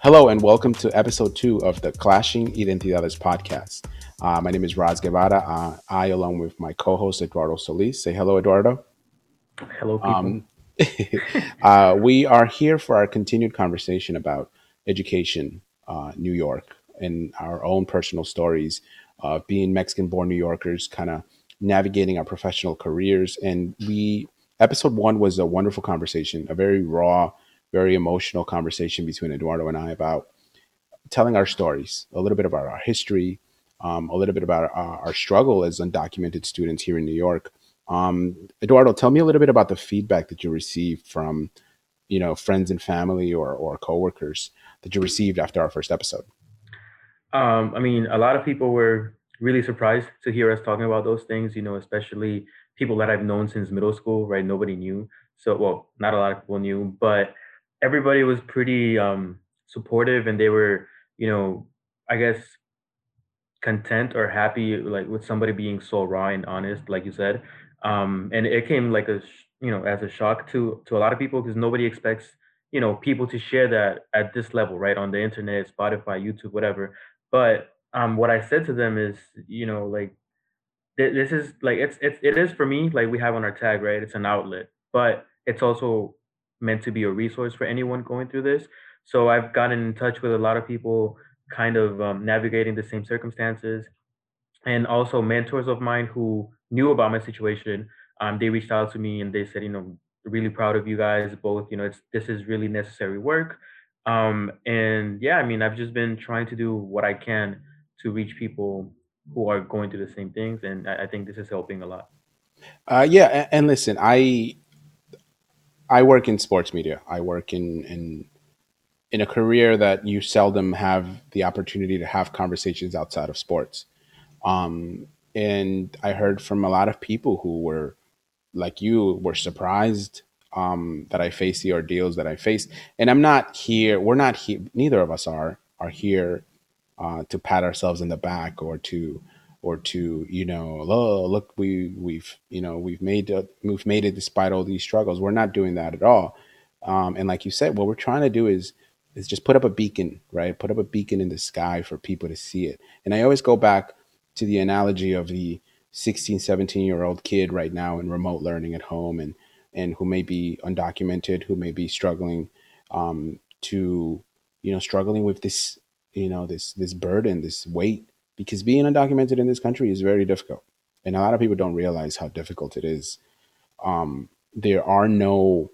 Hello and welcome to episode two of the Clashing Identidades podcast. Uh, my name is Ras Guevara. Uh, I, along with my co-host Eduardo Solis, say hello, Eduardo. Hello, people. Um, uh, we are here for our continued conversation about education, uh, New York, and our own personal stories of being Mexican-born New Yorkers, kind of navigating our professional careers. And we episode one was a wonderful conversation, a very raw very emotional conversation between Eduardo and I about telling our stories, a little bit about our history, um, a little bit about our, our, struggle as undocumented students here in New York. Um, Eduardo, tell me a little bit about the feedback that you received from, you know, friends and family or or coworkers that you received after our first episode. Um, I mean, a lot of people were really surprised to hear us talking about those things. You know, especially people that I've known since middle school. Right? Nobody knew. So, well, not a lot of people knew, but everybody was pretty um, supportive and they were, you know, I guess content or happy like with somebody being so raw and honest, like you said. Um, and it came like a you know as a shock to to a lot of people because nobody expects you know people to share that at this level, right, on the internet, Spotify, YouTube, whatever. But um, what I said to them is, you know, like this is like it's it's it is for me like we have on our tag, right? It's an outlet, but it's also meant to be a resource for anyone going through this. So I've gotten in touch with a lot of people kind of um, navigating the same circumstances and also mentors of mine who knew about my situation. Um, they reached out to me and they said, you know, really proud of you guys both. You know, it's this is really necessary work. Um, and yeah, I mean, I've just been trying to do what I can to reach people who are going through the same things, and I, I think this is helping a lot. Uh, yeah, and, and listen, I I work in sports media. I work in in in a career that you seldom have the opportunity to have conversations outside of sports. Um, and I heard from a lot of people who were like you were surprised um, that I faced the ordeals that I faced. And I'm not here. We're not here. Neither of us are are here uh, to pat ourselves in the back or to or to you know oh, look we we've you know we've made it we've made it despite all these struggles. We're not doing that at all. Um, and like you said what we're trying to do is is just put up a beacon right? Put up a beacon in the sky for people to see it. And i always go back to the analogy of the 16 17 year old kid right now in remote learning at home and and who may be undocumented who may be struggling um, to you know struggling with this you know this this burden this weight because being undocumented in this country is very difficult. And a lot of people don't realize how difficult it is. Um, there are no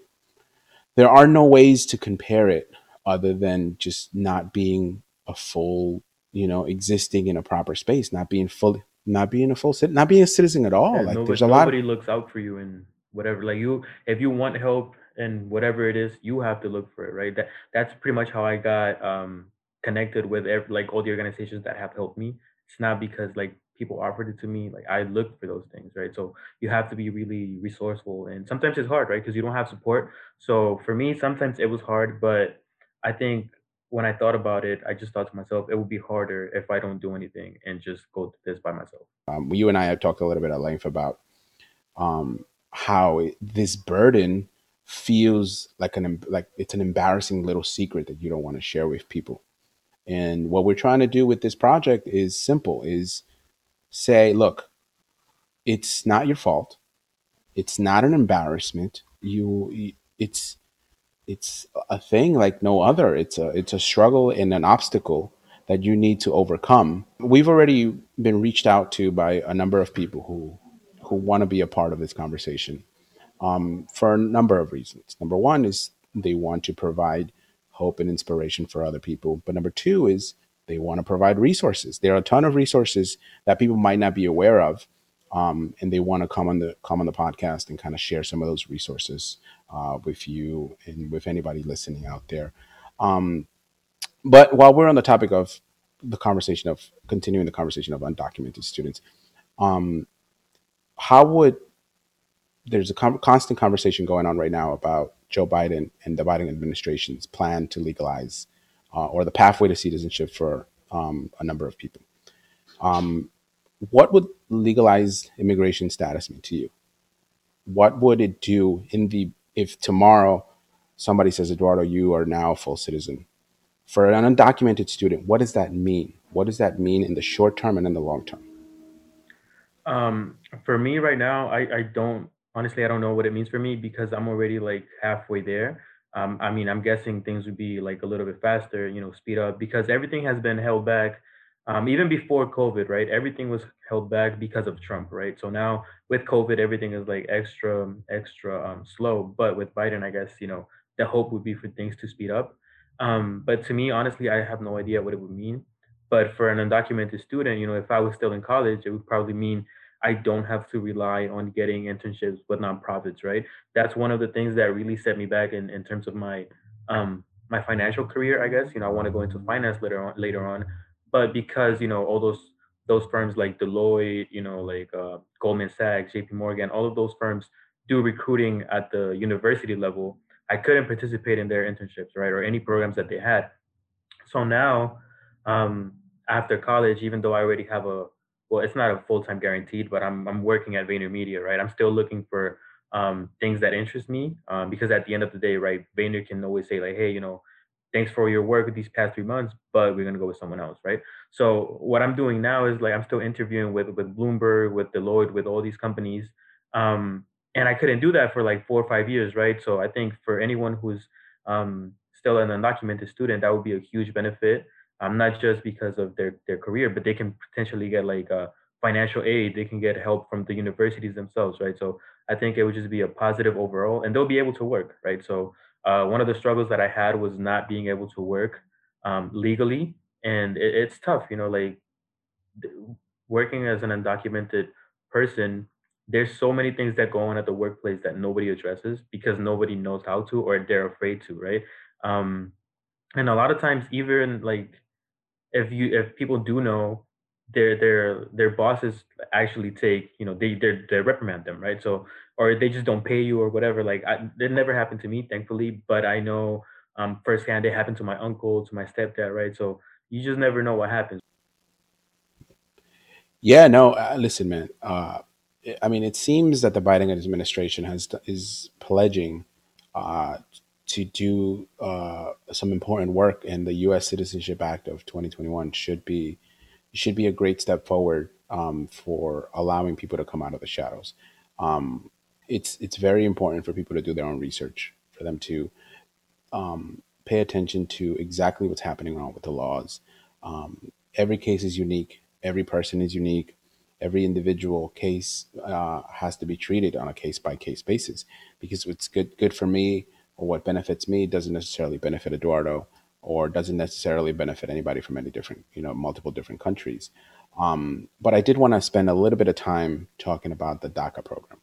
there are no ways to compare it other than just not being a full, you know, existing in a proper space, not being fully not being a full citizen, not being a citizen at all. Yeah, like nobody, there's a lot nobody looks out for you and whatever. Like you if you want help and whatever it is, you have to look for it, right? That that's pretty much how I got um connected with every, like all the organizations that have helped me it's not because like people offered it to me like i looked for those things right? So you have to be really resourceful and sometimes it's hard right? Because you don't have support. So for me sometimes it was hard but i think when i thought about it i just thought to myself it would be harder if i don't do anything and just go through this by myself. Um, you and i have talked a little bit at length about um, how it, this burden feels like an like it's an embarrassing little secret that you don't want to share with people and what we're trying to do with this project is simple is say, look, it's not your fault. It's not an embarrassment. You it's it's a thing like no other. It's a it's a struggle and an obstacle that you need to overcome. We've already been reached out to by a number of people who who want to be a part of this conversation um, for a number of reasons. Number one is they want to provide hope and inspiration for other people. But number two is they want to provide resources. There are a ton of resources that people might not be aware of, um, and they want to come on the come on the podcast and kind of share some of those resources uh, with you and with anybody listening out there. Um, but while we're on the topic of the conversation of continuing the conversation of undocumented students, um, how would there's a constant conversation going on right now about Joe Biden and the Biden administration's plan to legalize uh, or the pathway to citizenship for um, a number of people. Um, what would legalized immigration status mean to you? What would it do in the if tomorrow somebody says, Eduardo, you are now a full citizen? For an undocumented student, what does that mean? What does that mean in the short term and in the long term? Um, for me right now, I, I don't honestly I don't know what it means for me because I'm already like halfway there. Um, I mean, I'm guessing things would be like a little bit faster, you know, speed up because everything has been held back. Um, even before COVID, right? Everything was held back because of Trump, right? So now with COVID, everything is like extra, extra um, slow. But with Biden, I guess you know the hope would be for things to speed up. Um, but to me, honestly, I have no idea what it would mean. But for an undocumented student, you know, if I was still in college, it would probably mean I don't have to rely on getting internships with nonprofits, right? That's one of the things that really set me back in, in terms of my um my financial career, I guess. You know, I want to go into finance later on later on. But because, you know, all those those firms like Deloitte, you know, like uh, Goldman Sachs, JP Morgan, all of those firms do recruiting at the university level. I couldn't participate in their internships, right, or any programs that they had. So now, um, after college, even though I already have a well, it's not a full time guaranteed, but I'm I'm working at VaynerMedia, right? I'm still looking for um, things that interest me um, because at the end of the day, right, Vayner can always say like, hey, you know, thanks for your work these past three months, but we're gonna go with someone else, right? So what I'm doing now is like I'm still interviewing with with Bloomberg, with Deloitte, with all these companies, um, and I couldn't do that for like four or five years, right? So I think for anyone who's um, still an undocumented student, that would be a huge benefit. Um, not just because of their their career, but they can potentially get like uh, financial aid. They can get help from the universities themselves, right? So I think it would just be a positive overall, and they'll be able to work, right? So uh, one of the struggles that I had was not being able to work um, legally, and it, it's tough, you know, like working as an undocumented person. There's so many things that go on at the workplace that nobody addresses because nobody knows how to or they're afraid to, right? Um, and a lot of times, even like if you if people do know their their their bosses actually take you know they they they reprimand them right so or they just don't pay you or whatever like I, it never happened to me thankfully but i know um firsthand it happened to my uncle to my stepdad right so you just never know what happens Yeah, no, uh, listen, man. Uh, I mean, it seems that the Biden administration has is pledging uh, to do uh, some important work, and the U.S. Citizenship Act of 2021 should be should be a great step forward um, for allowing people to come out of the shadows. Um, it's it's very important for people to do their own research, for them to pay attention to exactly what's happening wrong with the laws. Um, every case is unique. Every person is unique. Every individual case uh, has to be treated on a case by case basis because what's good good for me what benefits me doesn't necessarily benefit Eduardo or doesn't necessarily benefit anybody from any different you know multiple different countries. Um, but I did want to spend a little bit of time talking about the DACA program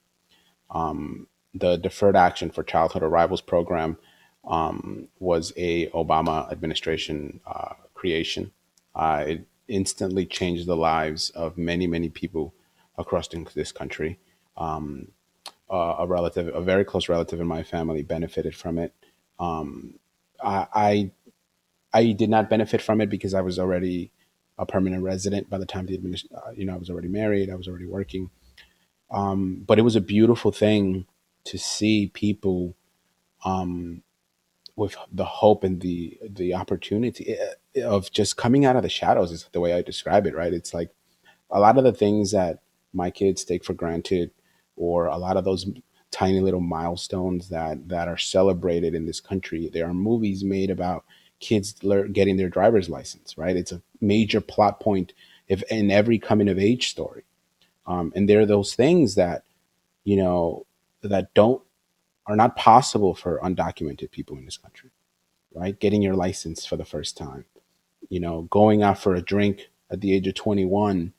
the Deferred Action for Childhood Arrivals program um, was a Obama administration uh, creation. Uh, it instantly changed the lives of many, many people across this country. Uh, a relative, a very close relative in my family, benefited from it. I, I, I did not benefit from it because I was already a permanent resident by the time the administration, uh, you know, I was already married, I was already working. But it was a beautiful thing to see people with the hope and the the opportunity eh, of just coming out of the shadows is the way I describe it, right? It's like a lot of the things that my kids take for granted or a lot of those tiny little milestones that that are celebrated in this country. There are movies made about kids getting their driver's license, right? It's a major plot point if in every coming of age story. Um, and there are those things that, you know, that don't are not possible for undocumented people in this country right? Getting your license for the first time, you know, going out for a drink at the age of 21.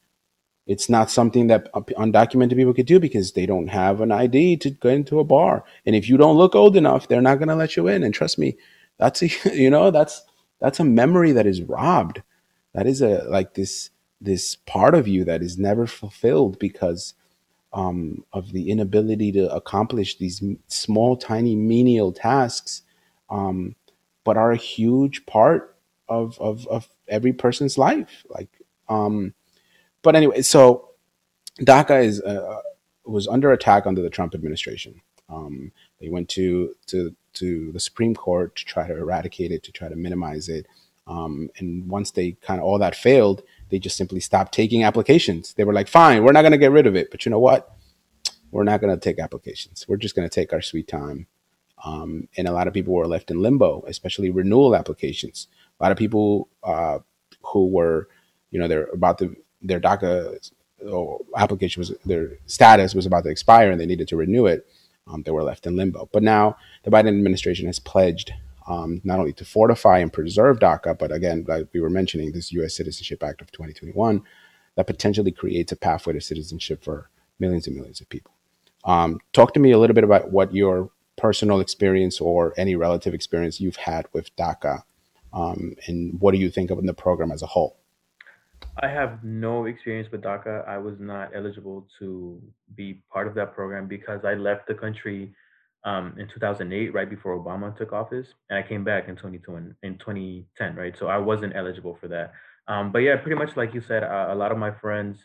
It's not something that undocumented people could do because they don't have an ID to go into a bar. And if you don't look old enough, they're not going to let you in. And trust me, that's a, you know, that's that's a memory that is robbed. That is a like this this part of you that is never fulfilled because um, of the inability to accomplish these small, tiny, menial tasks um, but are a huge part of of, of every person's life. Like, um, but anyway, so DACA is uh, was under attack under the Trump administration. Um, they went to to to the Supreme Court to try to eradicate it, to try to minimize it. Um, and once they kind of all that failed, they just simply stopped taking applications. They were like, "Fine, we're not going to get rid of it, but you know what? We're not going to take applications. We're just going to take our sweet time." Um, and a lot of people were left in limbo, especially renewal applications. A lot of people uh, who were, you know, they're about to their DACA application was their status was about to expire and they needed to renew it. Um, they were left in limbo. But now the Biden administration has pledged um, not only to fortify and preserve DACA, but again, like we were mentioning, this U.S. Citizenship Act of 2021 that potentially creates a pathway to citizenship for millions and millions of people. Um, talk to me a little bit about what your personal experience or any relative experience you've had with DACA, um, and what do you think of the program as a whole? I have no experience with DACA. I was not eligible to be part of that program because I left the country um, in 2008, right before Obama took office, and I came back in 2020, in 2010, right? So I wasn't eligible for that. Um, but yeah, pretty much like you said, uh, a lot of my friends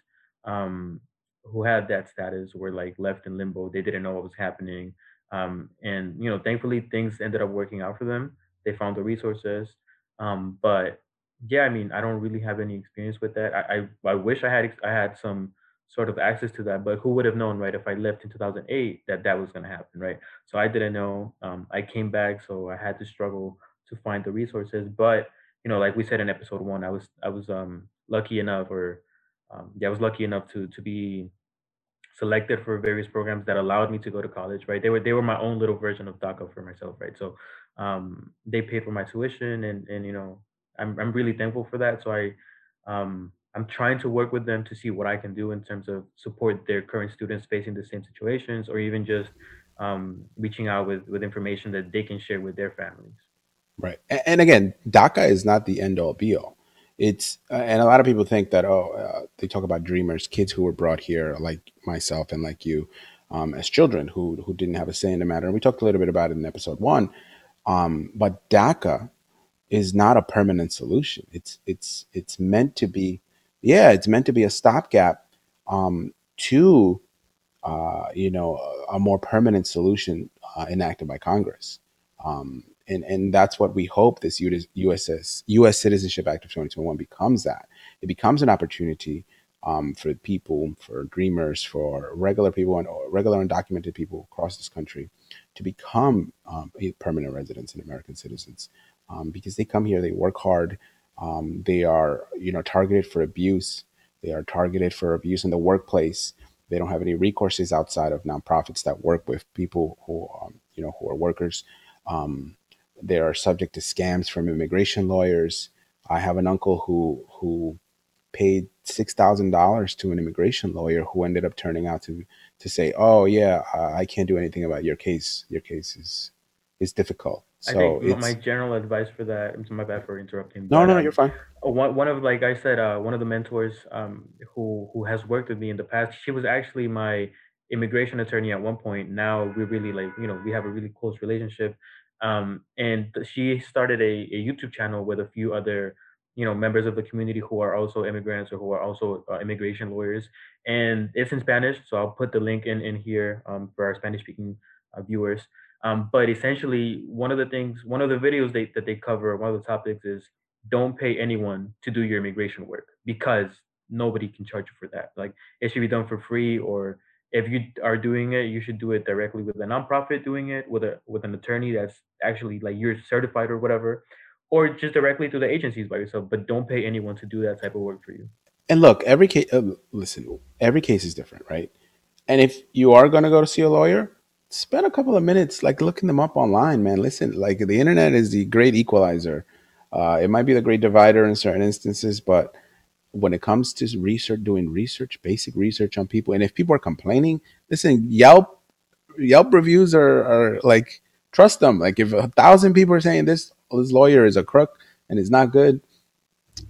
um, who had that status were like left in limbo. They didn't know what was happening, um, and you know, thankfully things ended up working out for them. They found the resources, um, but yeah, I mean, I don't really have any experience with that. I I, I wish I had I had some sort of access to that, but who would have known, right? If I left in 2008, that that was going to happen, right? So I didn't know. Um, I came back, so I had to struggle to find the resources. But you know, like we said in episode one, I was I was um lucky enough, or um, yeah, I was lucky enough to to be selected for various programs that allowed me to go to college, right? They were they were my own little version of DACA for myself, right? So um, they paid for my tuition, and and you know I'm I'm really thankful for that. So I um, I'm trying to work with them to see what I can do in terms of support their current students facing the same situations, or even just um, reaching out with with information that they can share with their families. Right. And again, DACA is not the end all be all. It's, uh, and a lot of people think that, oh, uh, they talk about dreamers, kids who were brought here, like myself and like you, um, as children who, who didn't have a say in the matter. And we talked a little bit about it in episode one. Um, but DACA is not a permanent solution. It's, it's, it's meant to be, yeah, it's meant to be a stopgap um, to uh, you know, a, more permanent solution uh, enacted by Congress. Um, and, and that's what we hope this USS, U.S. Citizenship Act of 2021 becomes that. It becomes an opportunity um, for people, for dreamers, for regular people and regular undocumented people across this country to become um, permanent residents and American citizens um, because they come here, they work hard, um, they are, you know, targeted for abuse, they are targeted for abuse in the workplace, they don't have any recourses outside of nonprofits that work with people who, um, you know, who are workers. Um, they are subject to scams from immigration lawyers. I have an uncle who who paid six thousand dollars to an immigration lawyer who ended up turning out to to say, "Oh yeah, I I can't do anything about your case. Your case is is difficult." I So think m- my general advice for that. I'm My bad for interrupting, no, but no, no. You're um, fine. uh, one one of like I said, uh, one of the mentors um who who has worked with me in the past. She was actually my immigration attorney at one point. Now we really like you know we have a really close relationship. Um, and she started a, a YouTube channel with a few other you know members of the community who are also immigrants or who are also uh, immigration lawyers. And it's in Spanish, so I'll put the link in in here um, for our Spanish speaking uh, viewers um, but essentially, one of the things, one of the videos they, that they cover, one of the topics is don't pay anyone to do your immigration work because nobody can charge you for that. Like it should be done for free, or if you are doing it, you should do it directly with a nonprofit doing it with a with an attorney that's actually like you're certified or whatever, or just directly to the agencies by yourself. But don't pay anyone to do that type of work for you. And look, every case. Uh, listen, every case is different, right? And if you are going to go to see a lawyer, spend a couple of minutes like looking them up online, man. Listen, like the internet is the great equalizer. Uh, it might be the great divider in certain instances, but when it comes to research, doing research, basic research on people, and if people are complaining, listen, Yelp Yelp reviews are, are like trust them. Like if a thousand people are saying this this lawyer is a crook and is not good,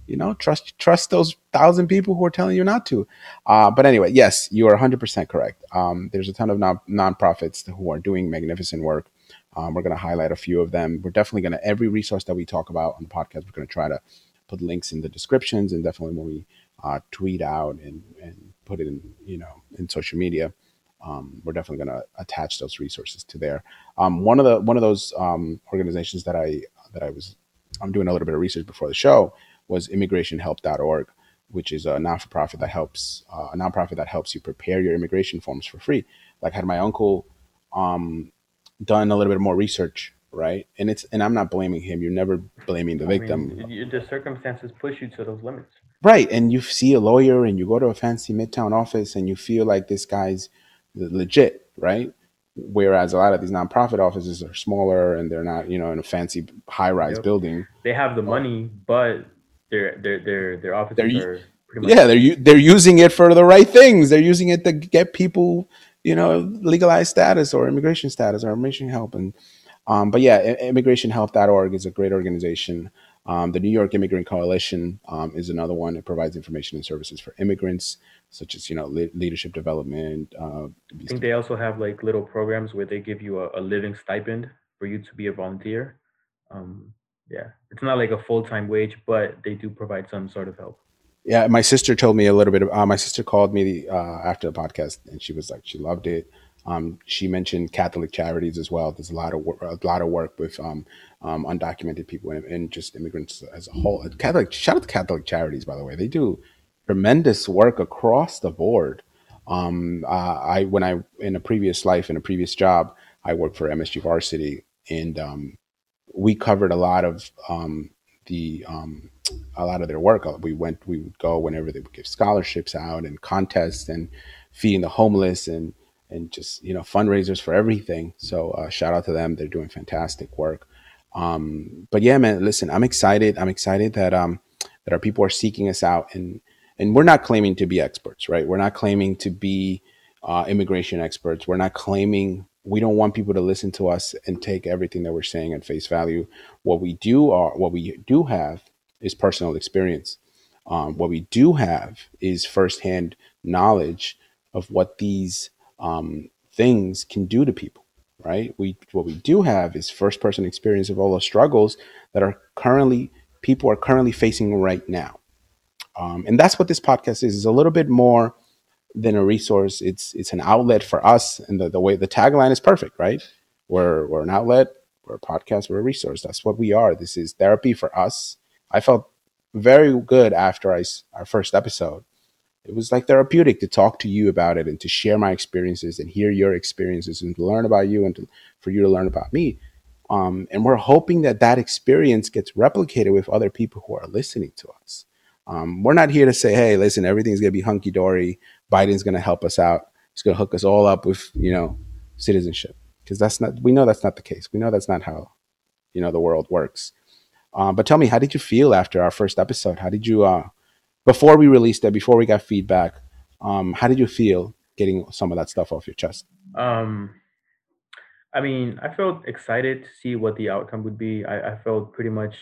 you know trust trust those thousand people who are telling you not to. Uh, but anyway yes you are 100% correct. Um, there's a ton of non- nonprofits who are doing magnificent work. Um, we're going to highlight a few of them. We're definitely going to every resource that we talk about on the podcast we're going to try to put links in the descriptions and definitely when we uh, tweet out and, and put it in you know in social media um, we're definitely going to attach those resources to there. Um, one of the one of those um, organizations that i that i was I'm doing a little bit of research before the show was immigrationhelp.org, which is a non-for-profit that helps uh, a nonprofit that helps you prepare your immigration forms for free. Like had my uncle um, done a little bit more research, right? And it's and I'm not blaming him. You're never blaming the victim. Mean, the circumstances push you to those limits. Right. And you see a lawyer and you go to a fancy midtown office and you feel like this guy's legit, right? Whereas a lot of these nonprofit offices are smaller and they're not, you know, in a fancy high rise yep. building. They have the money, but their their their their offices they're, are pretty much Yeah, they're they're using it for the right things. They're using it to get people, you know, legalized status or immigration status or immigration help and um, but yeah, immigrationhelp.org is a great organization. Um, the New York Immigrant Coalition um, is another one. It provides information and services for immigrants, such as you know le- leadership development. Uh, I think they also have like little programs where they give you a, a living stipend for you to be a volunteer. Um, yeah, it's not like a full time wage, but they do provide some sort of help. Yeah, my sister told me a little bit. Of, uh, my sister called me uh, after the podcast, and she was like, she loved it. Um, she mentioned Catholic Charities as well. There's a lot of work, a lot of work with um, um, undocumented people and, and, just immigrants as a whole. Catholic, shout out to Catholic Charities, by the way. They do tremendous work across the board. Um, uh, I when I in a previous life in a previous job, I worked for MSG Varsity, and um, we covered a lot of um, the a lot of their work. We went, we would go whenever they would give scholarships out and contests and feeding the homeless and and just you know fundraisers for everything. So uh, shout out to them; they're doing fantastic work. Um, but yeah, man, listen, I'm excited. I'm excited that um, that our people are seeking us out, and and we're not claiming to be experts, right? We're not claiming to be uh, immigration experts. We're not claiming. We don't want people to listen to us and take everything that we're saying at face value. What we do are what we do have is personal experience. Um, what we do have is firsthand knowledge of what these um, things can do to people right we what we do have is first person experience of all the struggles that are currently people are currently facing right now um, and that's what this podcast is is a little bit more than a resource it's it's an outlet for us and the, the way the tagline is perfect right we're we're an outlet we're a podcast we're a resource that's what we are this is therapy for us i felt very good after I, our first episode it was like therapeutic to talk to you about it and to share my experiences and hear your experiences and to learn about you and to, for you to learn about me. Um, and we're hoping that that experience gets replicated with other people who are listening to us. Um, we're not here to say, hey, listen, everything's going to be hunky dory. Biden's going to help us out. He's going to hook us all up with, you know, citizenship. Because that's not, we know that's not the case. We know that's not how, you know, the world works. Um, but tell me, how did you feel after our first episode? How did you, uh, before we released it, before we got feedback, um, how did you feel getting some of that stuff off your chest? Um, I mean, I felt excited to see what the outcome would be. I, I felt pretty much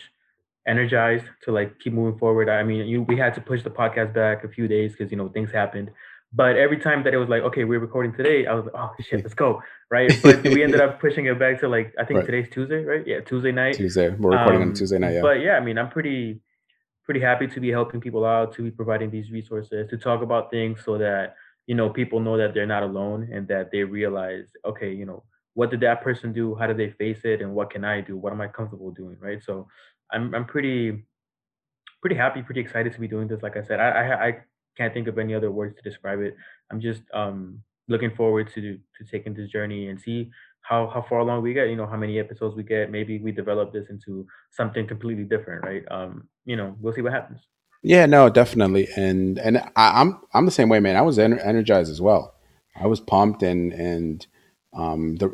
energized to like keep moving forward. I mean, you, we had to push the podcast back a few days because you know things happened. But every time that it was like, okay, we're recording today, I was like, oh shit, let's go, right? But we ended up pushing it back to like I think right. today's Tuesday, right? Yeah, Tuesday night. Tuesday, we're recording um, on Tuesday night. Yeah. But yeah, I mean, I'm pretty pretty happy to be helping people out, to be providing these resources, to talk about things so that you know people know that they're not alone and that they realize, okay, you know, what did that person do? How did they face it? And what can I do? What am I comfortable doing? Right. So I'm I'm pretty pretty happy, pretty excited to be doing this. Like I said, I I, I can't think of any other words to describe it. I'm just um looking forward to to taking this journey and see how how far along we get you know how many episodes we get maybe we develop this into something completely different right um you know we'll see what happens yeah no definitely and and I, am I'm, I'm the same way man i was ener- energized as well i was pumped and and um the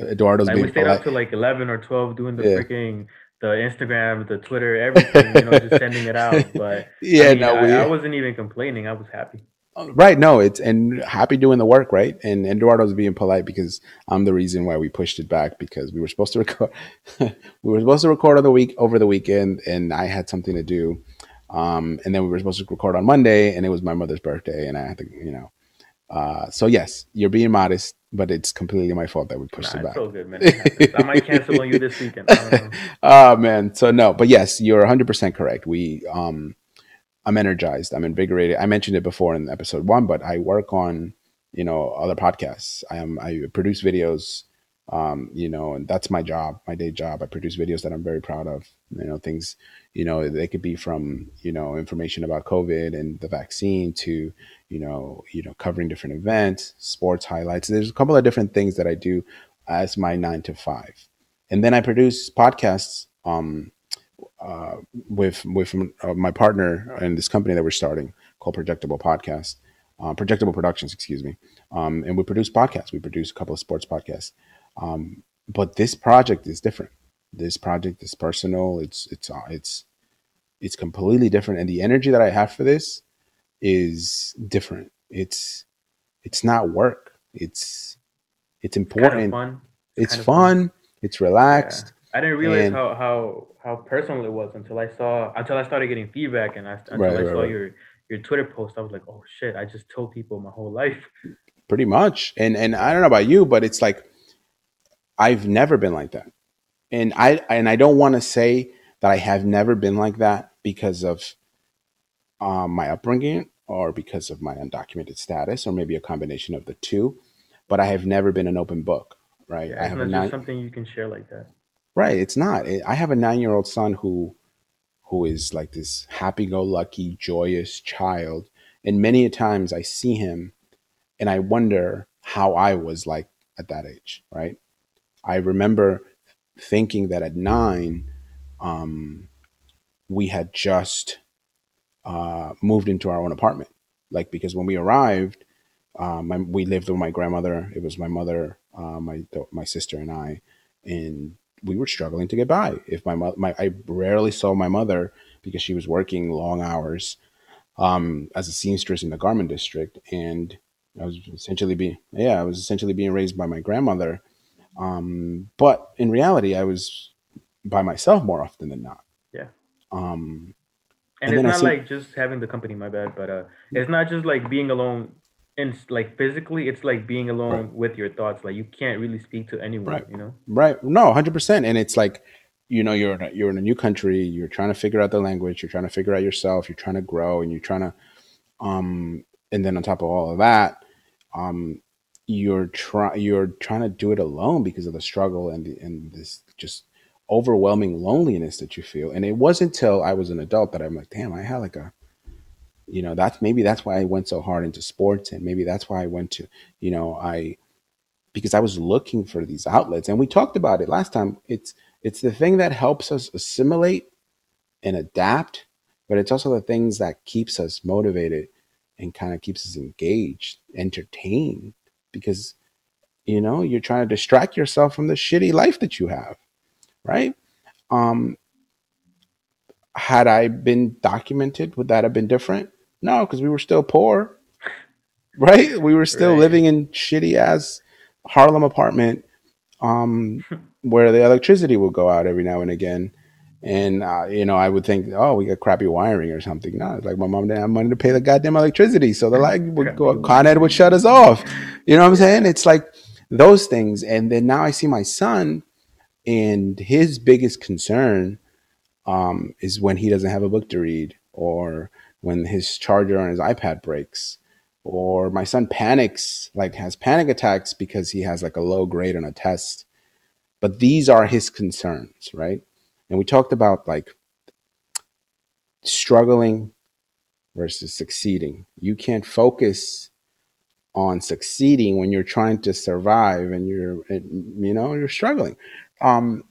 eduardo's like we stayed polite. up to like 11 or 12 doing the yeah. freaking the instagram the twitter everything you know just sending it out but yeah I mean, no we, I, I wasn't even complaining i was happy Right. No, it's and happy doing the work, right? And Eduardo's being polite because I'm the reason why we pushed it back because we were supposed to record we were supposed to record on the week over the weekend and I had something to do. Um, and then we were supposed to record on Monday and it was my mother's birthday and I had to, you know. Uh, so yes, you're being modest, but it's completely my fault that we pushed nah, it back. so good, man. I might cancel on you this weekend. Oh man. So no, but yes, you're 100% correct. We um I'm energized. I'm invigorated. I mentioned it before in episode one, but I work on you know other podcasts. I am I produce videos Um, you know, and that's my job, my day job. I produce videos that I'm very proud of. You know, things, you know, they could be from, you know, information about COVID and the vaccine to, you know, you know, covering different events, sports highlights. There's a couple of different things that I do as my nine to five. And then I produce podcasts um, uh, with with uh, my partner in this company that we're starting called Projectable Podcast, uh, Projectable Productions, excuse me. Um, and we produce podcasts. We produce a couple of sports podcasts. Um, but this project is different. This project is personal. It's it's uh, it's it's completely different, and the energy that I have for this is different. It's it's not work. It's it's It's kind of important. fun. It's kind of fun. fun. It's Yeah. relaxed, I didn't realize and how how how personal it was until I saw until I started getting feedback and I, until right, I right, saw right. your your Twitter post. I was like, oh shit! I just told people my whole life. Pretty much. And and I don't know about you, but it's like I've never been like that. And I and I don't want to say that I have never been like that because of um, my upbringing or because of my undocumented status or maybe a combination of the two. But I have never been an open book, right? Yeah, I have a not nine. something you can share like that. Right, it's not. I have a nine-year-old son who who is like this happy-go-lucky, joyous child, and many a times I see him and I wonder how I was like at that age, right? I remember thinking that at nine, um, we had just uh, moved into our own apartment. Like because when we arrived, um, we lived with my grandmother. It was my mother, uh, my my sister, and I, and we were struggling to get by. If my mother, my I rarely saw my mother because she was working long hours um, as a seamstress in the garment district, and I was essentially being yeah, I was essentially being raised by my grandmother. Um, but in reality, I was by myself more often than not. Yeah. Um, and and it's not see like just having the company my bad but uh it's not just like being alone and like physically it's like being right, alone with your thoughts like you can't really speak to anyone right, you know right. No, one hundred percent. And it's like you know you're in a, you're in a new country. You're trying to figure out the language. You're trying to figure out yourself. You're trying to grow, and you're trying to um, and then on top of all of that, um, you're trying you're trying to do it alone because of the struggle and the, and this just overwhelming loneliness that you feel. And it wasn't until I was an adult that I'm like, damn, I had like a you know that's maybe that's why I went so hard into sports, and maybe that's why I went to you know I because I was looking for these outlets, and we talked about it last time. It's it's the thing that helps us assimilate and adapt, but it's also the things that keeps us motivated and kind of keeps us engaged, entertained, because you know you're trying to distract yourself from the shitty life that you have, right? Um, had I been documented, would that have been different? No, because we were still poor, right? We were still right living in shitty ass Harlem apartment um, where the electricity would go out every now and again. And uh, you know, I would think, oh, we got crappy wiring or something. No, it's like my mom didn't have money to pay the goddamn electricity, so the light would go. Con Ed would shut us off. You know what I'm saying? It's like those things. And then now I see my son, and his biggest concern um, is when he doesn't have a book to read, or when his charger on his iPad breaks, or my son panics, like has panic attacks because he has like a low grade on a test but these are his concerns, right? And we talked about like struggling versus succeeding. You can't focus on succeeding when you're trying to survive and you're you know you're struggling. Um,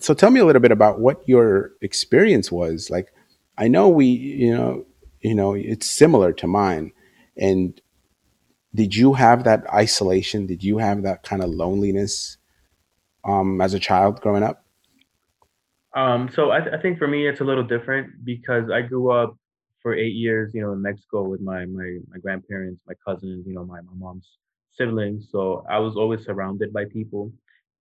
so tell me a little bit about what your experience was. Like, I know we, you know, you know, it's similar to mine. And did you have that isolation? Did you have that kind of loneliness um, as a child growing up? Um, so I, th- I think for me it's a little different because I grew up for eight years, you know, in Mexico with my my my grandparents, my cousins, you know, my, my mom's siblings. So I was always surrounded by people.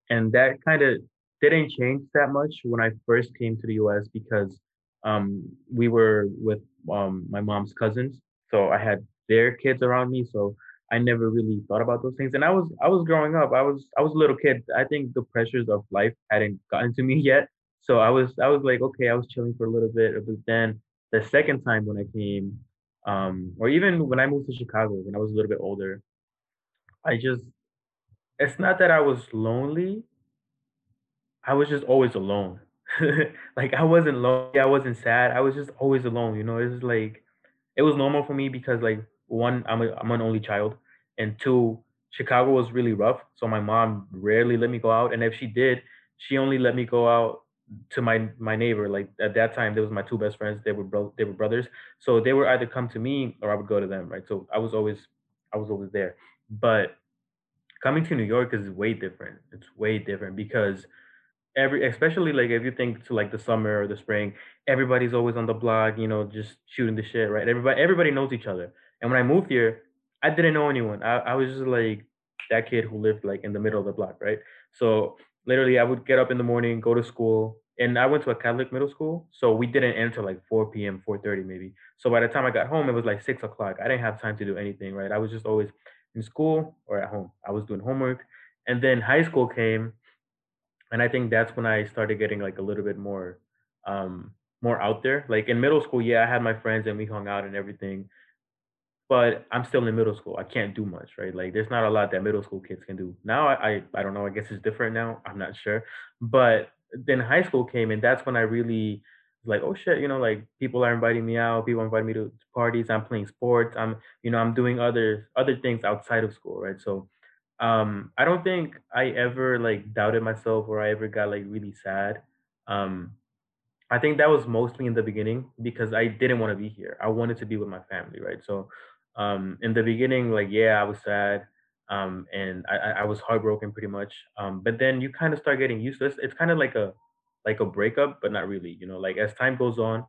And that kind of didn't change that much when I first came to the US because um we were with um my mom's cousins. So I had their kids around me. So I never really thought about those things. And I was I was growing up. I was I was a little kid. I think the pressures of life hadn't gotten to me yet. So I was I was like, okay, I was chilling for a little bit. But then the second time when I came, um, or even when I moved to Chicago when I was a little bit older, I just It's not that I was lonely, I was just always alone. Like, I wasn't lonely, I wasn't sad, I was just always alone, you know? It was like it was normal for me because, like, 1, I'm a I'm an only child, and 2, Chicago was really rough, so my mom rarely let me go out, and if she did, she only let me go out to my my neighbor, like, at that time, there was my 2 best friends, they were bro they were brothers, so they would either come to me or I would go to them, right? So I was always I was always there. But coming to New York is way different. It's way different because every especially like if you think to like the summer or the spring, everybody's always on the block, you know, just shooting the shit, right? Everybody everybody knows each other. And when I moved here, I didn't know anyone. I, I was just like that kid who lived like in the middle of the block, right? So literally I would get up in the morning, go to school, and I went to a Catholic middle school. So we didn't end till like 4 p.m., 4:30 maybe. So by the time I got home, it was like six o'clock. I didn't have time to do anything, right? I was just always in school or at home. I was doing homework. And then high school came and I think that's when I started getting like a little bit more um more out there. Like in middle school, yeah, I had my friends and we hung out and everything, but I'm still in middle school. I can't do much, right? Like there's not a lot that middle school kids can do. Now I I, I don't know, I guess it's different now. I'm not sure. But then high school came and that's when I really like, oh shit, you know, like people are inviting me out, people invite me to parties, I'm playing sports, I'm you know, I'm doing other other things outside of school, right? So um, I don't think I ever like doubted myself or I ever got like really sad. Um, I think that was mostly in the beginning because I didn't want to be here. I wanted to be with my family, right? So, um, in the beginning, like yeah, I was sad, um, and I, I was heartbroken pretty much. Um, but then you kind of start getting used to this. It's kind of like a like a breakup, but not really. You know, like as time goes on,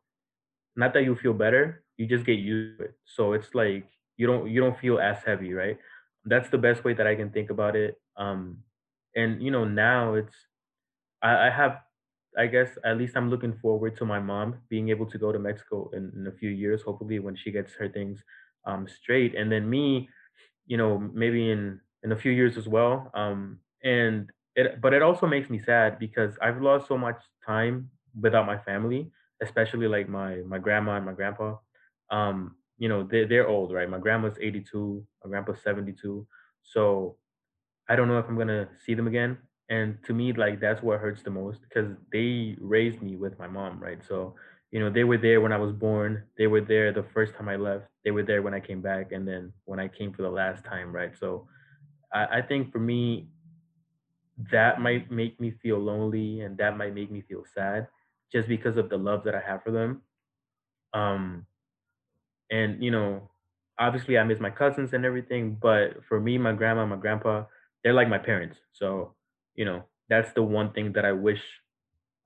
not that you feel better, you just get used to it. So it's like you don't you don't feel as heavy, right? That's the best way that I can think about it. Um, and you know now it's I, I have I guess at least I'm looking forward to my mom being able to go to Mexico in, in a few years, hopefully when she gets her things um straight. And then me, you know, maybe in in a few years as well. Um and it but it also makes me sad because I've lost so much time without my family, especially like my my grandma and my grandpa. Um, you know, they they're old, right? My grandma's 82, my grandpa's 72. So I don't know if I'm gonna see them again. And to me, like that's what hurts the most because they raised me with my mom, right? So, you know, they were there when I was born. They were there the first time I left. They were there when I came back, and then when I came for the last time, right? So, I, I think for me, that might make me feel lonely, and that might make me feel sad, just because of the love that I have for them. Um, and you know, obviously I miss my cousins and everything, but for me, my grandma, my grandpa, they're like my parents. So, you know, that's the one thing that I wish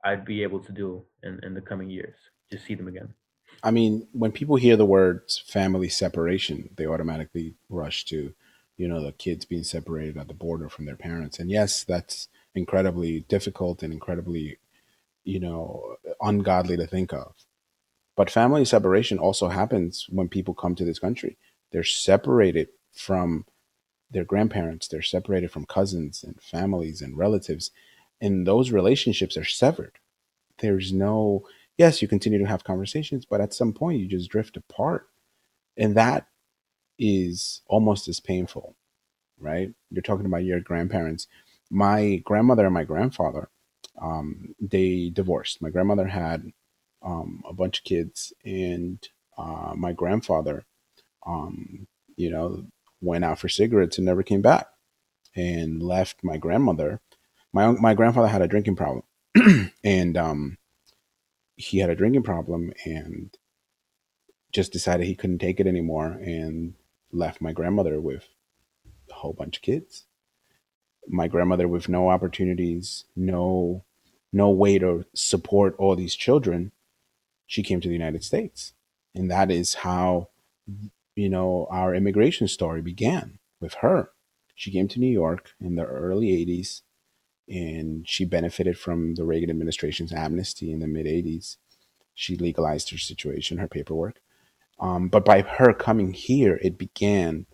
I'd be able to do in, in the coming years. Just see them again. I mean, when people hear the words family separation, they automatically rush to, you know, the kids being separated at the border from their parents. And yes, that's incredibly difficult and incredibly, you know, ungodly to think of. But family separation also happens when people come to this country. They're separated from their grandparents, they're separated from cousins and families and relatives, and those relationships are severed. There's no, yes, you continue to have conversations, but at some point you just drift apart. And that is almost as painful, right? You're talking about your grandparents. My grandmother and my grandfather, um, they divorced. My grandmother had um, a bunch of kids, and uh, my grandfather, um, you know, went out for cigarettes and never came back, and left my grandmother. My my grandfather had a drinking problem, and um, he had a drinking problem, and just decided he couldn't take it anymore, and left my grandmother with a whole bunch of kids. My grandmother with no opportunities, no no way to support all these children she came to the United States. And that is how, you know, our immigration story began with her. She came to New York in the early 80s and she benefited from the Reagan administration's amnesty in the mid 80s. She legalized her situation, her paperwork. Um, but by her coming here, it began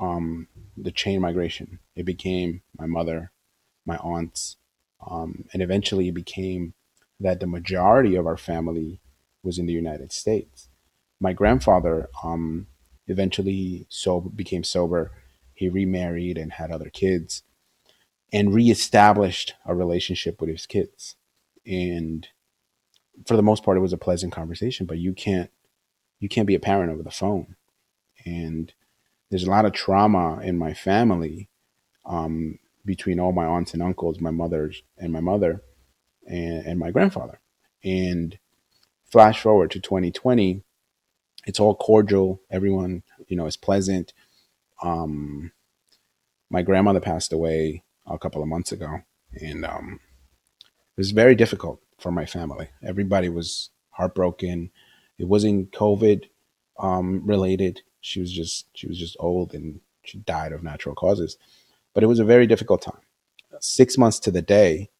um, the chain migration. It became my mother, my aunts, um, and eventually it became that the majority of our family was in the United States. My grandfather um, eventually so became sober. He remarried and had other kids. and reestablished a relationship with his kids. And for the most part, it was a pleasant conversation. But you can't you can't be a parent over the phone. And there's a lot of trauma in my family um, between all my aunts and uncles, my mother's and my mother, and, and my grandfather. And flash forward to 2020, it's all cordial. Everyone, you know, is pleasant. Um, my grandmother passed away a couple of months ago, and um, it was very difficult for my family. Everybody was heartbroken. It wasn't COVID um, related. She was just she was just old and she died of natural causes. But it was a very difficult time. Six months to the day,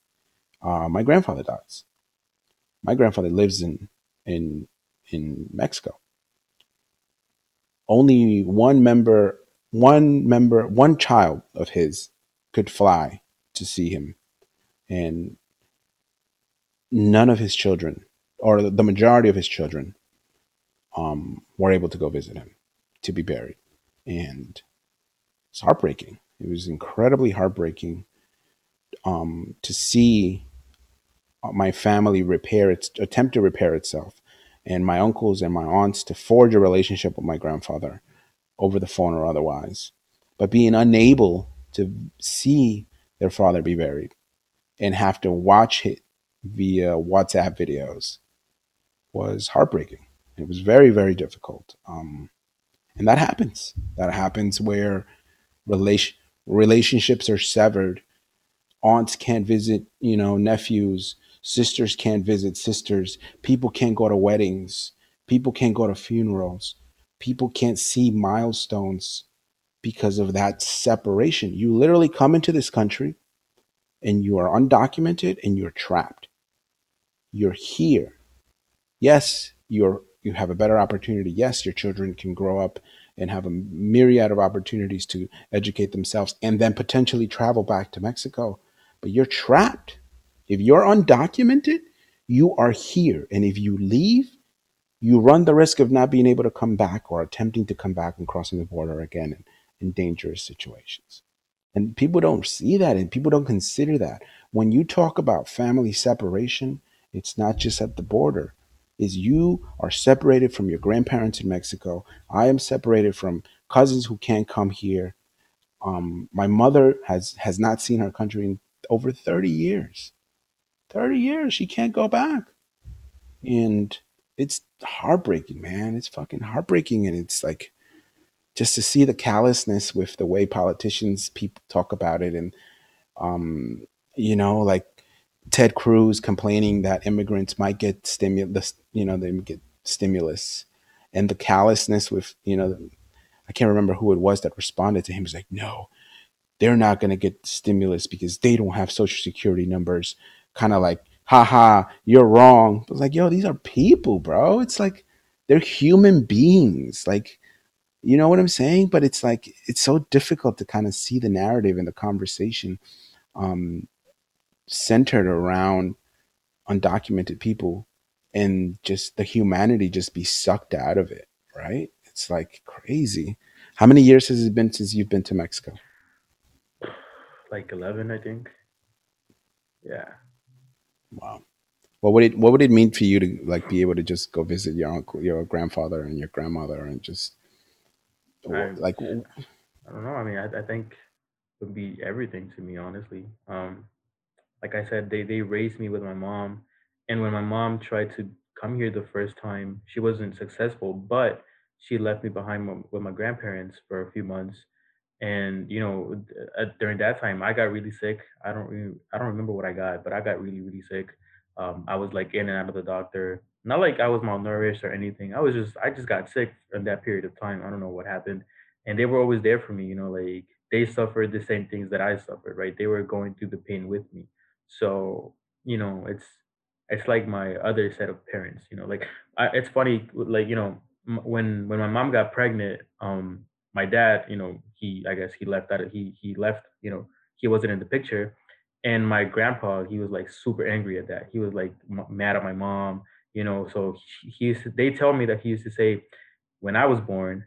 uh, my grandfather dies. My grandfather lives in in in Mexico. Only one member, one member, one child of his could fly to see him, and none of his children, or the majority of his children, um, were able to go visit him to be buried, and it's heartbreaking. It was incredibly heartbreaking um, to see my family repair its attempt to repair itself and my uncles and my aunts to forge a relationship with my grandfather over the phone or otherwise but being unable to see their father be buried and have to watch it via whatsapp videos was heartbreaking it was very very difficult um, and that happens. That happens where relation relationships are severed. Aunts can't visit you know nephews. Sisters can't visit sisters. People can't go to weddings. People can't go to funerals. People can't see milestones because of that separation. You literally come into this country and you are undocumented and you're trapped. You're here. Yes you're you have a better opportunity yes your children can grow up and have a myriad of opportunities to educate themselves and then potentially travel back to mexico but you're trapped if you're undocumented, you are here. And if you leave, you run the risk of not being able to come back or attempting to come back and crossing the border again in, in dangerous situations. And people don't see that and people don't consider that. When you talk about family separation, it's not just at the border. Is you are separated from your grandparents in Mexico. I am separated from cousins who can't come here. Um, my mother has has not seen her country in over 30 years 30 years. She can't go back. And it's heartbreaking, man. It's fucking heartbreaking. And it's like just to see the callousness with the way politicians people talk about it and um, you know, like Ted Cruz complaining that immigrants might get stimulus, you know, they get stimulus, and the callousness with, you know, I can't remember who it was that responded to him. He's like, no, they're not going to get stimulus because they don't have social security numbers kind of like, haha, you're wrong. But like, yo, these are people, bro. It's like they're human beings. Like, you know what I'm saying? But it's like it's so difficult to kind of see the narrative and the conversation um, centered around undocumented people and just the humanity just be sucked out of it, right? It's like crazy. How many years has it been since you've been to Mexico? Like 11, I think. Yeah. Wow. What would it What would it mean for you to like be able to just go visit your uncle, your grandfather, and your grandmother, and just I like I don't know. I mean, I, I think it would be everything to me, honestly. Um, like I said, they they raised me with my mom, and when my mom tried to come here the first time, she wasn't successful, but she left me behind with my grandparents for a few months. And you know, uh, during that time, I got really sick. I don't really, I don't remember what I got, but I got really, really sick. Um, I was like in and out of the doctor. Not like I was malnourished or anything. I was just, I just got sick in that period of time. I don't know what happened, and they were always there for me. You know, like they suffered the same things that I suffered. Right? They were going through the pain with me. So you know, it's it's like my other set of parents. You know, like I, it's funny. Like you know, when when my mom got pregnant, um, my dad, you know, he I guess he left that he he left. You know, he wasn't in the picture, and my grandpa, he was like super angry at that. He was like mad at my mom. You know, so he, he used to, they tell me that he used to say when I was born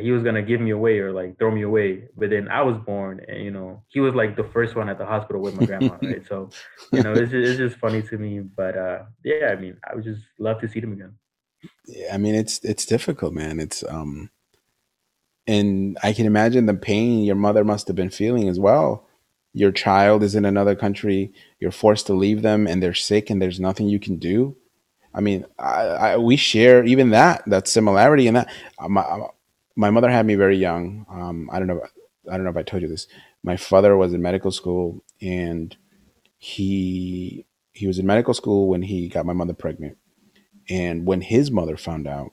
he was gonna give me away or like throw me away. But then I was born, and you know, he was like the first one at the hospital with my grandma, right? So, you know, it's just, it's just funny to me. But uh, yeah, I mean, I would just love to see them again. Yeah, I mean, it's it's difficult, man. It's um, and I can imagine the pain your mother must have been feeling as well. Your child is in another country. You're forced to leave them, and they're sick, and there's nothing you can do. I mean, I, I we share even that that similarity and that. Uh, uh, my mother had me very young. Um, I don't know. I don't know if I told you this. My father was in medical school, and he he was in medical school when he got my mother pregnant. And when his mother found out,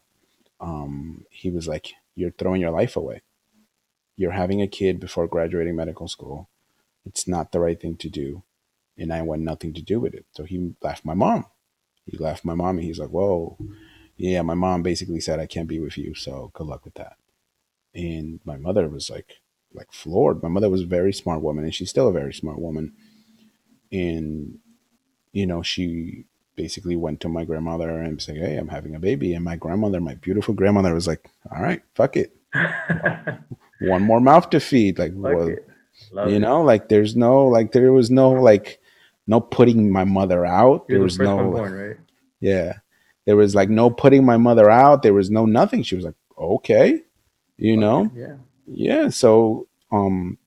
um, he was like, "You're throwing your life away. You're having a kid before graduating medical school. It's not the right thing to do." And I want nothing to do with it. So he left my mom. He left my mom, and he's like, "Whoa, yeah." My mom basically said, "I can't be with you, so good luck with that." And my mother was like, like floored. My mother was a very smart woman, and she's still a very smart woman. And you know, she basically went to my grandmother and said, "Hey, I'm having a baby." And my grandmother, my beautiful grandmother, was like, "All right, fuck it, one more mouth to feed." Like, well, you it. know, like there's no, like there was no, like no putting my mother out. There You're the was one no, born, right? yeah, there was like no putting my mother out. There was no nothing. She was like, "Okay," you know, Yeah. yeah. So, um,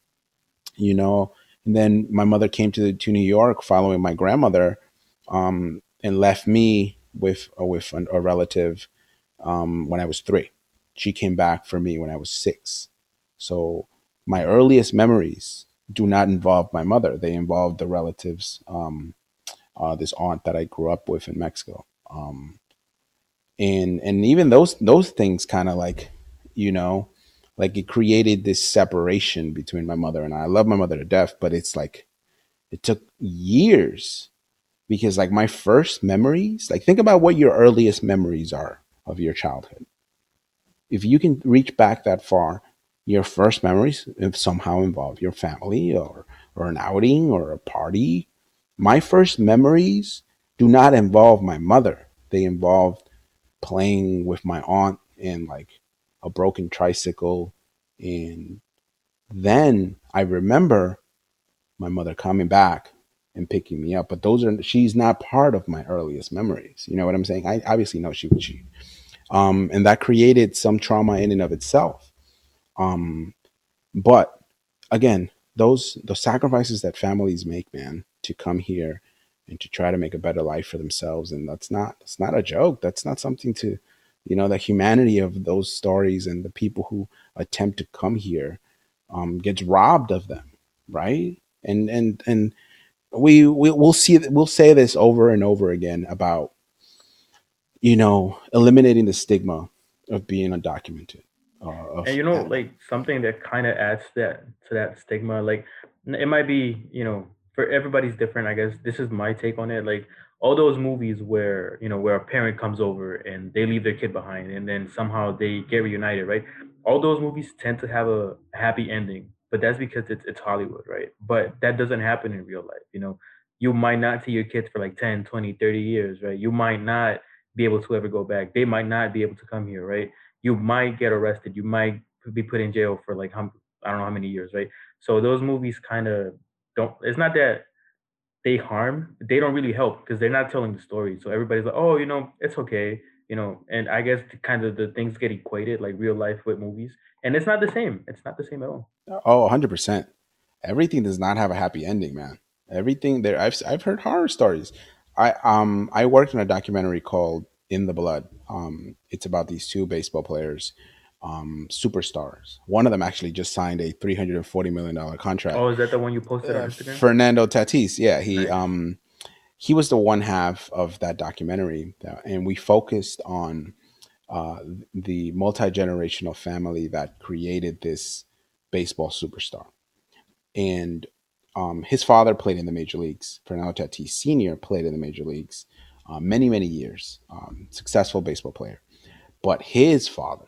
you know, and then my mother came to to New York following my grandmother, um, and left me with uh, with an, a relative um, when I was three. She came back for me when I was six. So my earliest memories do not involve my mother. They involve the relatives, um, uh, this aunt that I grew up with in Mexico. Um, and and even those those things kind of like, you know, like it created this separation between my mother and I. I love my mother to death, but it's like it took years because like my first memories, like think about what your earliest memories are of your childhood if you can reach back that far, your first memories somehow involve your family or or an outing or a party. My first memories do not involve my mother. They involve playing with my aunt and like a broken tricycle and then I remember my mother coming back and picking me up. But those are she's not part of my earliest memories. You know what I'm saying? I obviously know she was she um, and that created some trauma in and of itself. Um, but again, those the sacrifices that families make, man, to come here and to try to make a better life for themselves, and that's not that's not a joke. That's not something to, you know, the humanity of those stories and the people who attempt to come here um, gets robbed of them, right? And and and we, we we'll see we'll say this over and over again about you know, eliminating the stigma of being undocumented. Uh, And you know, like something that kind of adds that to that stigma, like it might be, you know, for everybody's different. I guess this is my take on it. Like all those movies where you know where a parent comes over and they leave their kid behind, and then somehow they get reunited, right? All those movies tend to have a happy ending, but that's because it's it's Hollywood, right? But that doesn't happen in real life. You know, you might not see your kids for like 10, 20, 30 years, right? You might not be able to ever go back. They might not be able to come here, right? you might get arrested. You might be put in jail for like I don't know how many years, right? So those movies kind of don't. It's not that they harm; they don't really help because they're not telling the story. So everybody's like, oh, you know, it's okay, you know. And I guess the, kind of the things get equated like real life with movies, and it's not the same. It's not the same at all. oh, 100%. Everything does not have a happy ending, man. Everything there I've I've heard horror stories. I um I worked on a documentary called In the Blood. Um it's about these two baseball players, um superstars. One of them actually just signed a 340 million dollar contract. Oh, is that the one you posted Uh, on Instagram? Fernando Tatis, yeah, he Nice. um he was the one half of that documentary, that, and we focused on uh, the multi generational family that created this baseball superstar. And um, his father played in the major leagues. Fernando Tatis Sr. played in the major leagues uh, many, many years. Um, successful baseball player. But his father,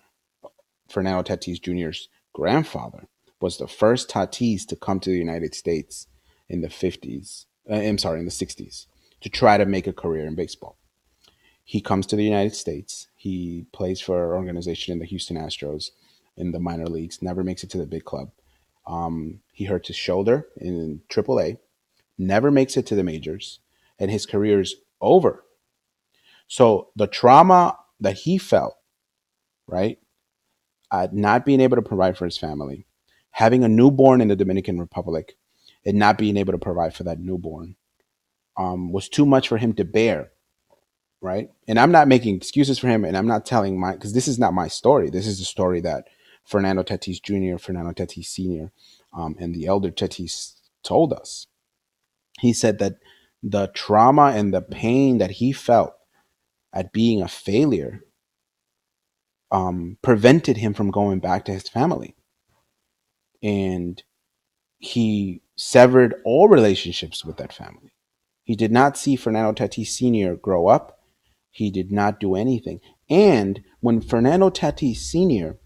Fernando Tatis Jr.'s grandfather, was the first Tatis to come to the United States in the 50s. Uh, I'm sorry, in the 60s to try to make a career in baseball he comes to the United States. He plays for an organization in the Houston Astros, in the minor leagues, never makes it to the big club. Um, he hurts his shoulder in AAA, never makes it to the majors, and his career is over. So the trauma that he felt, right, at not being able to provide for his family, having a newborn in the Dominican Republic, and not being able to provide for that newborn, um, was too much for him to bear right? And I'm not making excuses for him, and I'm not telling my because this is not my story. This is the story that Fernando Tatis Jr., Fernando Tatis Sr., um, and the elder Tatis told us. He said that the trauma and the pain that he felt at being a failure um, prevented him from going back to his family. And he severed all relationships with that family. He did not see Fernando Tatis Sr. grow up. He did not do anything. And when Fernando Tatis Sr.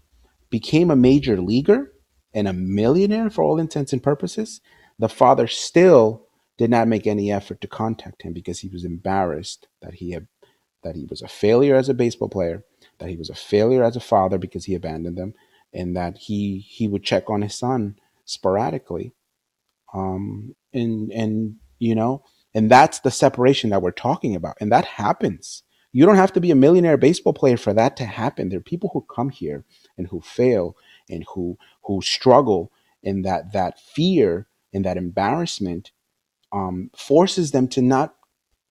became a major leaguer and a millionaire for all intents and purposes, the father still did not make any effort to contact him because he was embarrassed that he had that he was a failure as a baseball player, that he was a failure as a father because he abandoned them, and that he he would check on his son sporadically. Um, and and you know, and that's the separation that we're talking about, and that happens. You don't have to be a millionaire baseball player for that to happen. There are people who come here and who fail and who who struggle, and that that fear and that embarrassment um, forces them to not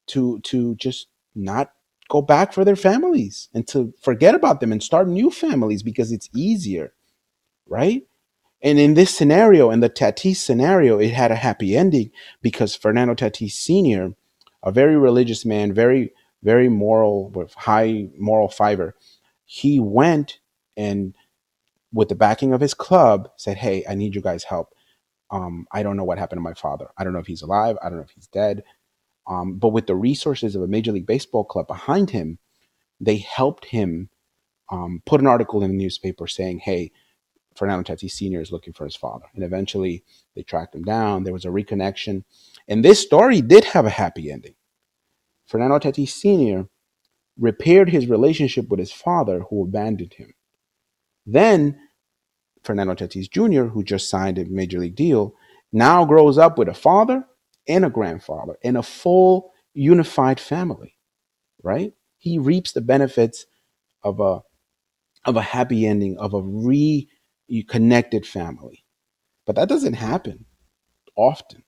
to to just not go back for their families and to forget about them and start new families because it's easier, right? And in this scenario, in the Tatis scenario, it had a happy ending because Fernando Tatis Sr., a very religious man, very, very moral, with high moral fiber, he went and, with the backing of his club, said, Hey, I need you guys' help. Um, I don't know what happened to my father. I don't know if he's alive. I don't know if he's dead. Um, but with the resources of a Major League Baseball club behind him, they helped him um, put an article in the newspaper saying, hey, Fernando Tatis Sr. is looking for his father. And eventually they tracked him down. There was a reconnection. And this story did have a happy ending. Fernando Tatis Sr. repaired his relationship with his father, who abandoned him. Then Fernando Tatis Jr., who just signed a major league deal, now grows up with a father and a grandfather and a full unified family, right? He reaps the benefits of a of a happy ending of a reconnected family. But that doesn't happen often.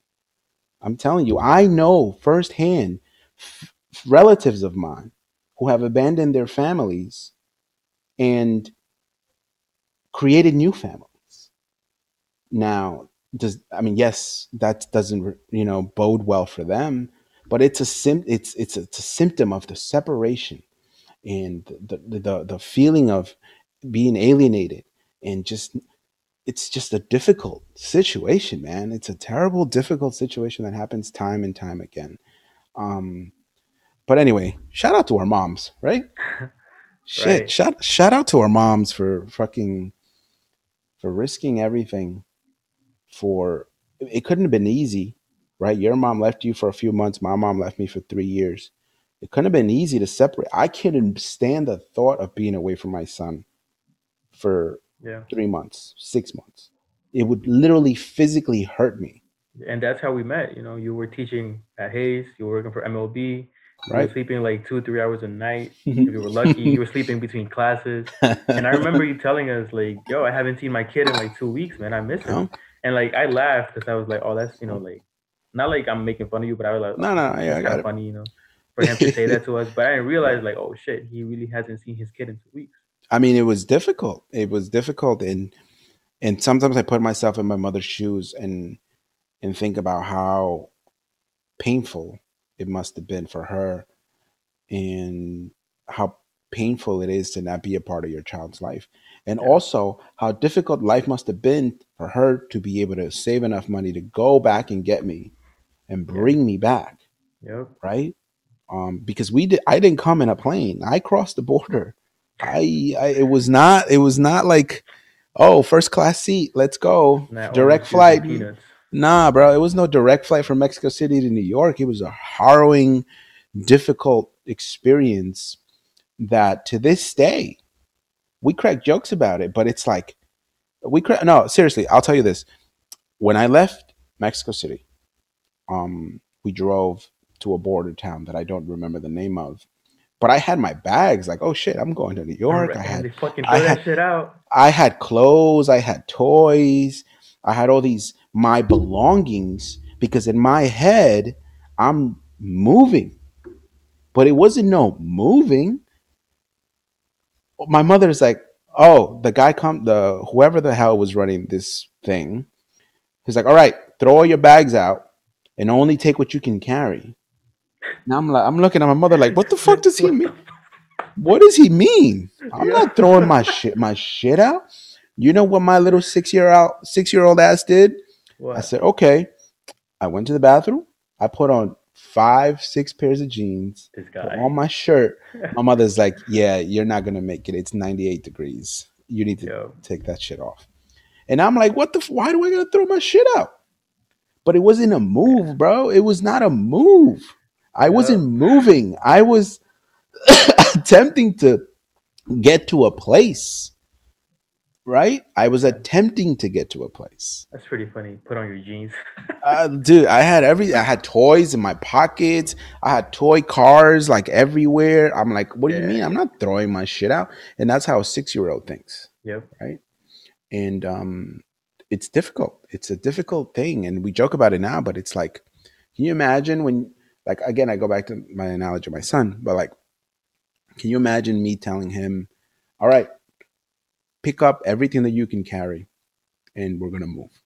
I'm telling you, I know firsthand f- relatives of mine who have abandoned their families and created new families. Now, does I mean yes, that doesn't you know bode well for them, but it's a sim it's it's a, it's a symptom of the separation and the, the the the feeling of being alienated and just it's just a difficult situation, man. It's a terrible, difficult situation that happens time and time again. Um, but anyway, shout out to our moms, right? Shit, Right. shout shout out to our moms for fucking for risking everything for it couldn't have been easy, right? Your mom left you for a few months, my mom left me for 3 years. It couldn't have been easy to separate. I couldn't stand the thought of being away from my son for Yeah. 3 months, 6 months. It would literally physically hurt me, And that's how we met. You know, you were teaching at Hayes, you were working for MLB, you were right? sleeping like two, three hours a night. If you were lucky, you were sleeping between classes. And I remember you telling us, like, yo, I haven't seen my kid in like two weeks, man. I miss him. No, And like I laughed because I was like, oh, that's you know, like not like I'm making fun of you, but I was like, no, no, yeah, I got of it. funny, you know, for him to say that to us. But I didn't realize like, oh shit, he really hasn't seen his kid in two weeks. I mean, it was difficult. It was difficult, and and sometimes I put myself in my mother's shoes and and think about how painful it must have been for her, and how painful it is to not be a part of your child's life, and Yeah. also how difficult life must have been for her to be able to save enough money to go back and get me and Yeah. bring me back, Yep. right? Um, because we did, I didn't come in a plane. I crossed the border. I, I it was not it was not like oh first class seat let's go direct orange juice and flight nah bro it was no direct flight from Mexico City to New York it was a harrowing difficult experience that to this day we crack jokes about it but it's like we crack. no seriously. I'll tell you this: when I left Mexico City, um, we drove to a border town that I don't remember the name of, but I had my bags. Like, oh shit, I'm going to New York. I had fucking I throw that shit out. I had clothes, I had toys, I had all these my belongings because in my head I'm moving, but it wasn't no moving. My mother's like, "Oh, the guy come the whoever the hell was running this thing. He's like, "All right, throw all your bags out and only take what you can carry." Now I'm like I'm looking at my mother like, "What the fuck does he mean? What does he mean? I'm Yeah. not throwing my shit my shit out." You know what my little six year out six year old ass did? I said, okay. I went to the bathroom. I put on five, six pairs of jeans, on my shirt. My mother's like, yeah, you're not gonna make it. It's 98 degrees. You need to Yo. take that shit off. And I'm like, what the? F- why do I gotta throw my shit out? But it wasn't a move, bro. It was not a move. I wasn't moving. I was attempting to get to a place, right? I was attempting to get to a place. That's pretty funny. Put on your jeans. Uh, dude, I had every I had toys in my pockets. I had toy cars like everywhere. I'm like, what do you mean? I'm not throwing my shit out. And that's how a six year old thinks, Yep. right? And um, it's difficult. It's a difficult thing, and we joke about it now, but it's like, can you imagine when, like, again, I go back to my analogy of my son, but like, can you imagine me telling him, all right, pick up everything that you can carry, and we're gonna move.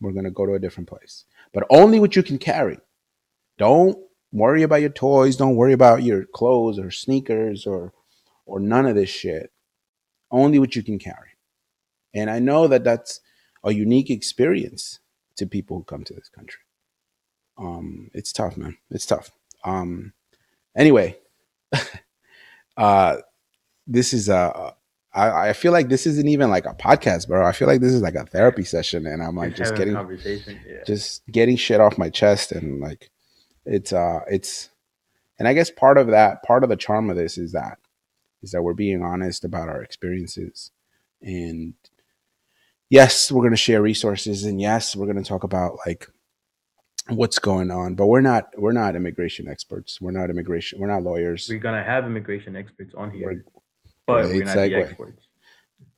We're gonna go to a different place, but only what you can carry. Don't worry about your toys. Don't worry about your clothes or sneakers or or none of this shit. Only what you can carry. And I know that that's a unique experience to people who come to this country. Um, it's tough, man. It's tough. Um, anyway, uh, this is a. I, I feel like this isn't even like a podcast, bro. I feel like this is like a therapy session, and I'm like just getting conversation. Yeah. just getting shit off my chest and like it's uh it's and i guess part of that part of the charm of this is that is that we're being honest about our experiences and yes we're going to share resources and yes we're going to talk about like what's going on but we're not we're not immigration experts we're not immigration we're not lawyers We're gonna have immigration experts on here, but great we're not the segue. experts.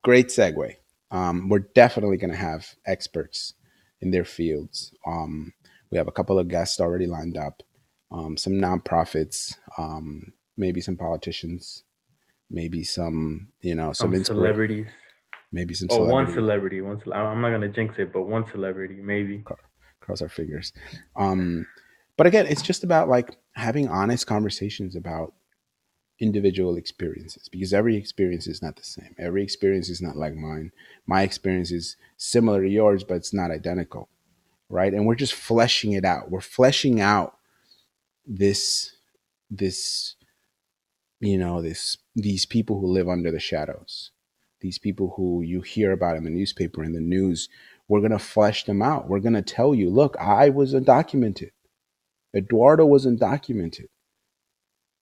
great segue. Um, we're definitely going to have experts in their fields. Um, we have a couple of guests already lined up, um, some nonprofits, um, maybe some politicians, maybe some, you know, some, Some celebrities. maybe some Oh, one celebrities. celebrity. One. Cele- I'm not gonna jinx it, but one celebrity, maybe. Cross our fingers. Um, but again, it's just about like having honest conversations about individual experiences because every experience is not the same. Every experience is not like mine. My experience is similar to yours, but it's not identical, right? And we're just fleshing it out. We're fleshing out this this you know this these people who live under the shadows these people who you hear about in the newspaper in the news we're going to flesh them out we're going to tell you look i was undocumented eduardo was undocumented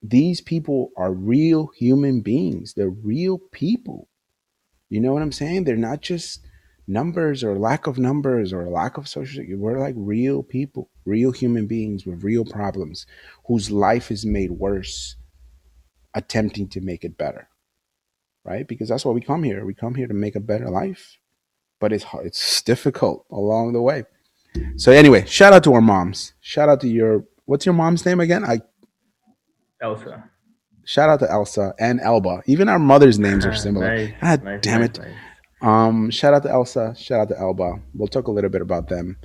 these people are real human beings. They're real people. You know what i'm saying? They're not just numbers or lack of numbers or lack of social we're like real people real human beings with real problems whose life is made worse attempting to make it better right? Because that's why we come here. We come here to make a better life. But it's hard it's difficult along the way. So anyway shout out to our moms. Shout out to your what's your mom's name again? I Elsa. shout out to elsa and elba even our mother's names are similar nice, God nice, damn nice, it. um shout out to elsa shout out to elba we'll talk a little bit about them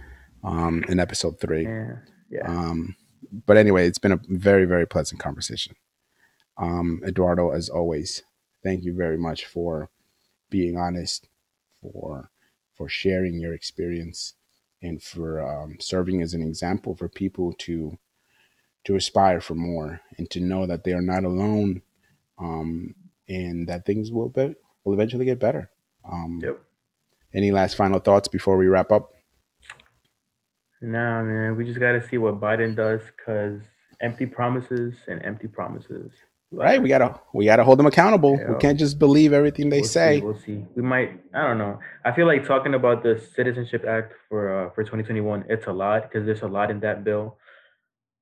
um in episode three Yeah. Yeah. Um, but anyway, it's been a very, very pleasant conversation. Um, Eduardo, as always, thank you very much for being honest, for for sharing your experience, and for um, serving as an example for people to to aspire for more and to know that they are not alone, um, and that things will be, will eventually get better. Um, Yep. Any last final thoughts before we wrap up? Nah, man, we just gotta see what Biden does, cause empty promises and empty promises. right we gotta we gotta hold them accountable Yeah. we can't just believe everything they we'll say See, we'll see. We might. I don't know. I feel like talking about the Citizenship Act for uh, for 2021. It's a lot because there's a lot in that bill.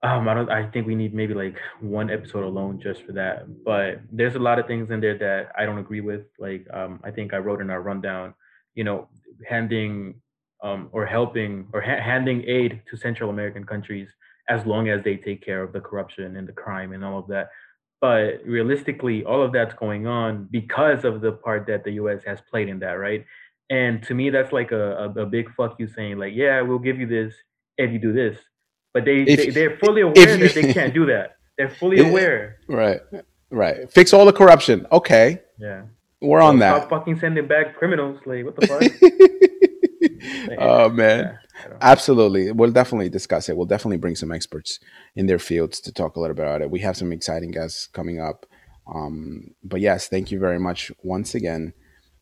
Um, I don't. I think we need maybe like one episode alone just for that. But there's a lot of things in there that I don't agree with. Like, um, I think I wrote in our rundown. You know, handing um, or helping or ha- handing aid to Central American countries as long as they take care of the corruption and the crime and all of that. But realistically, all of that's going on because of the part that the U.S. has played in that, right? And to me, that's like a, a, a big fuck you saying, like, yeah, we'll give you this if you do this. But they, If- they they're fully aware if that they can't do that. They're fully aware. right right fix all the corruption okay Yeah. we're on Stop that fucking sending back criminals. Like, what the fuck? oh man Yeah, Absolutely. We'll definitely discuss it. We'll definitely bring some experts in their fields to talk a little bit about it. We have some exciting guests coming up. Um, but yes, thank you very much once again.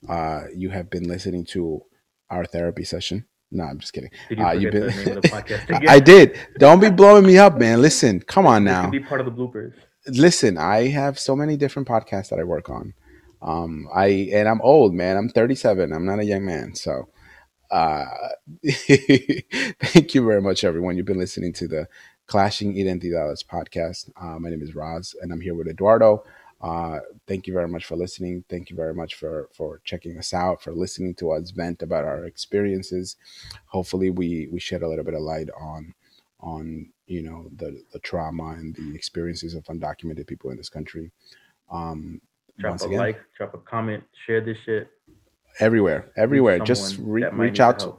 Uh, you have been listening to our therapy session. No, I'm just kidding. Did you uh, you've been- name of the podcast again? I did. Don't be blowing me up, man. Listen, come on now. be part of the bloopers. Listen, I have so many different podcasts that I work on. Um, I and I'm old, man. I'm 37. I'm not a young man, so uh, thank you very much, everyone. You've been listening to the Clashing Identidades podcast. Uh, my name is Ras, and I'm here with Eduardo. Uh, thank you very much for listening. Thank you very much for for checking us out, for listening to us vent about our experiences. Hopefully, we we shed a little bit of light on on you know the the trauma and the experiences of undocumented people in this country. Um, Drop a again, like, drop a comment, share this shit. everywhere, everywhere. Just re- reach out to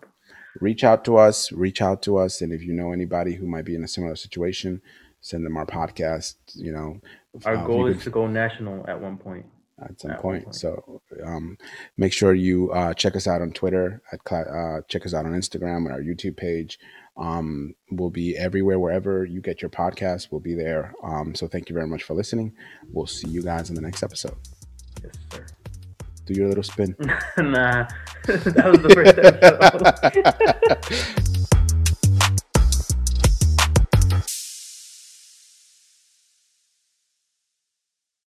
reach out to us reach out to us and if you know anybody who might be in a similar situation send them our podcast you know. Our uh, goal is could- to go national at one point. at some at point. point. so um, make sure you uh, check us out on twitter at uh, check us out on instagram and our youtube page. Um, we'll be everywhere wherever you get your podcast. We'll be there. Um, so thank you very much for listening. We'll see you guys in the next episode. Yes, sir. do your little spin. Nah, that was the first episode.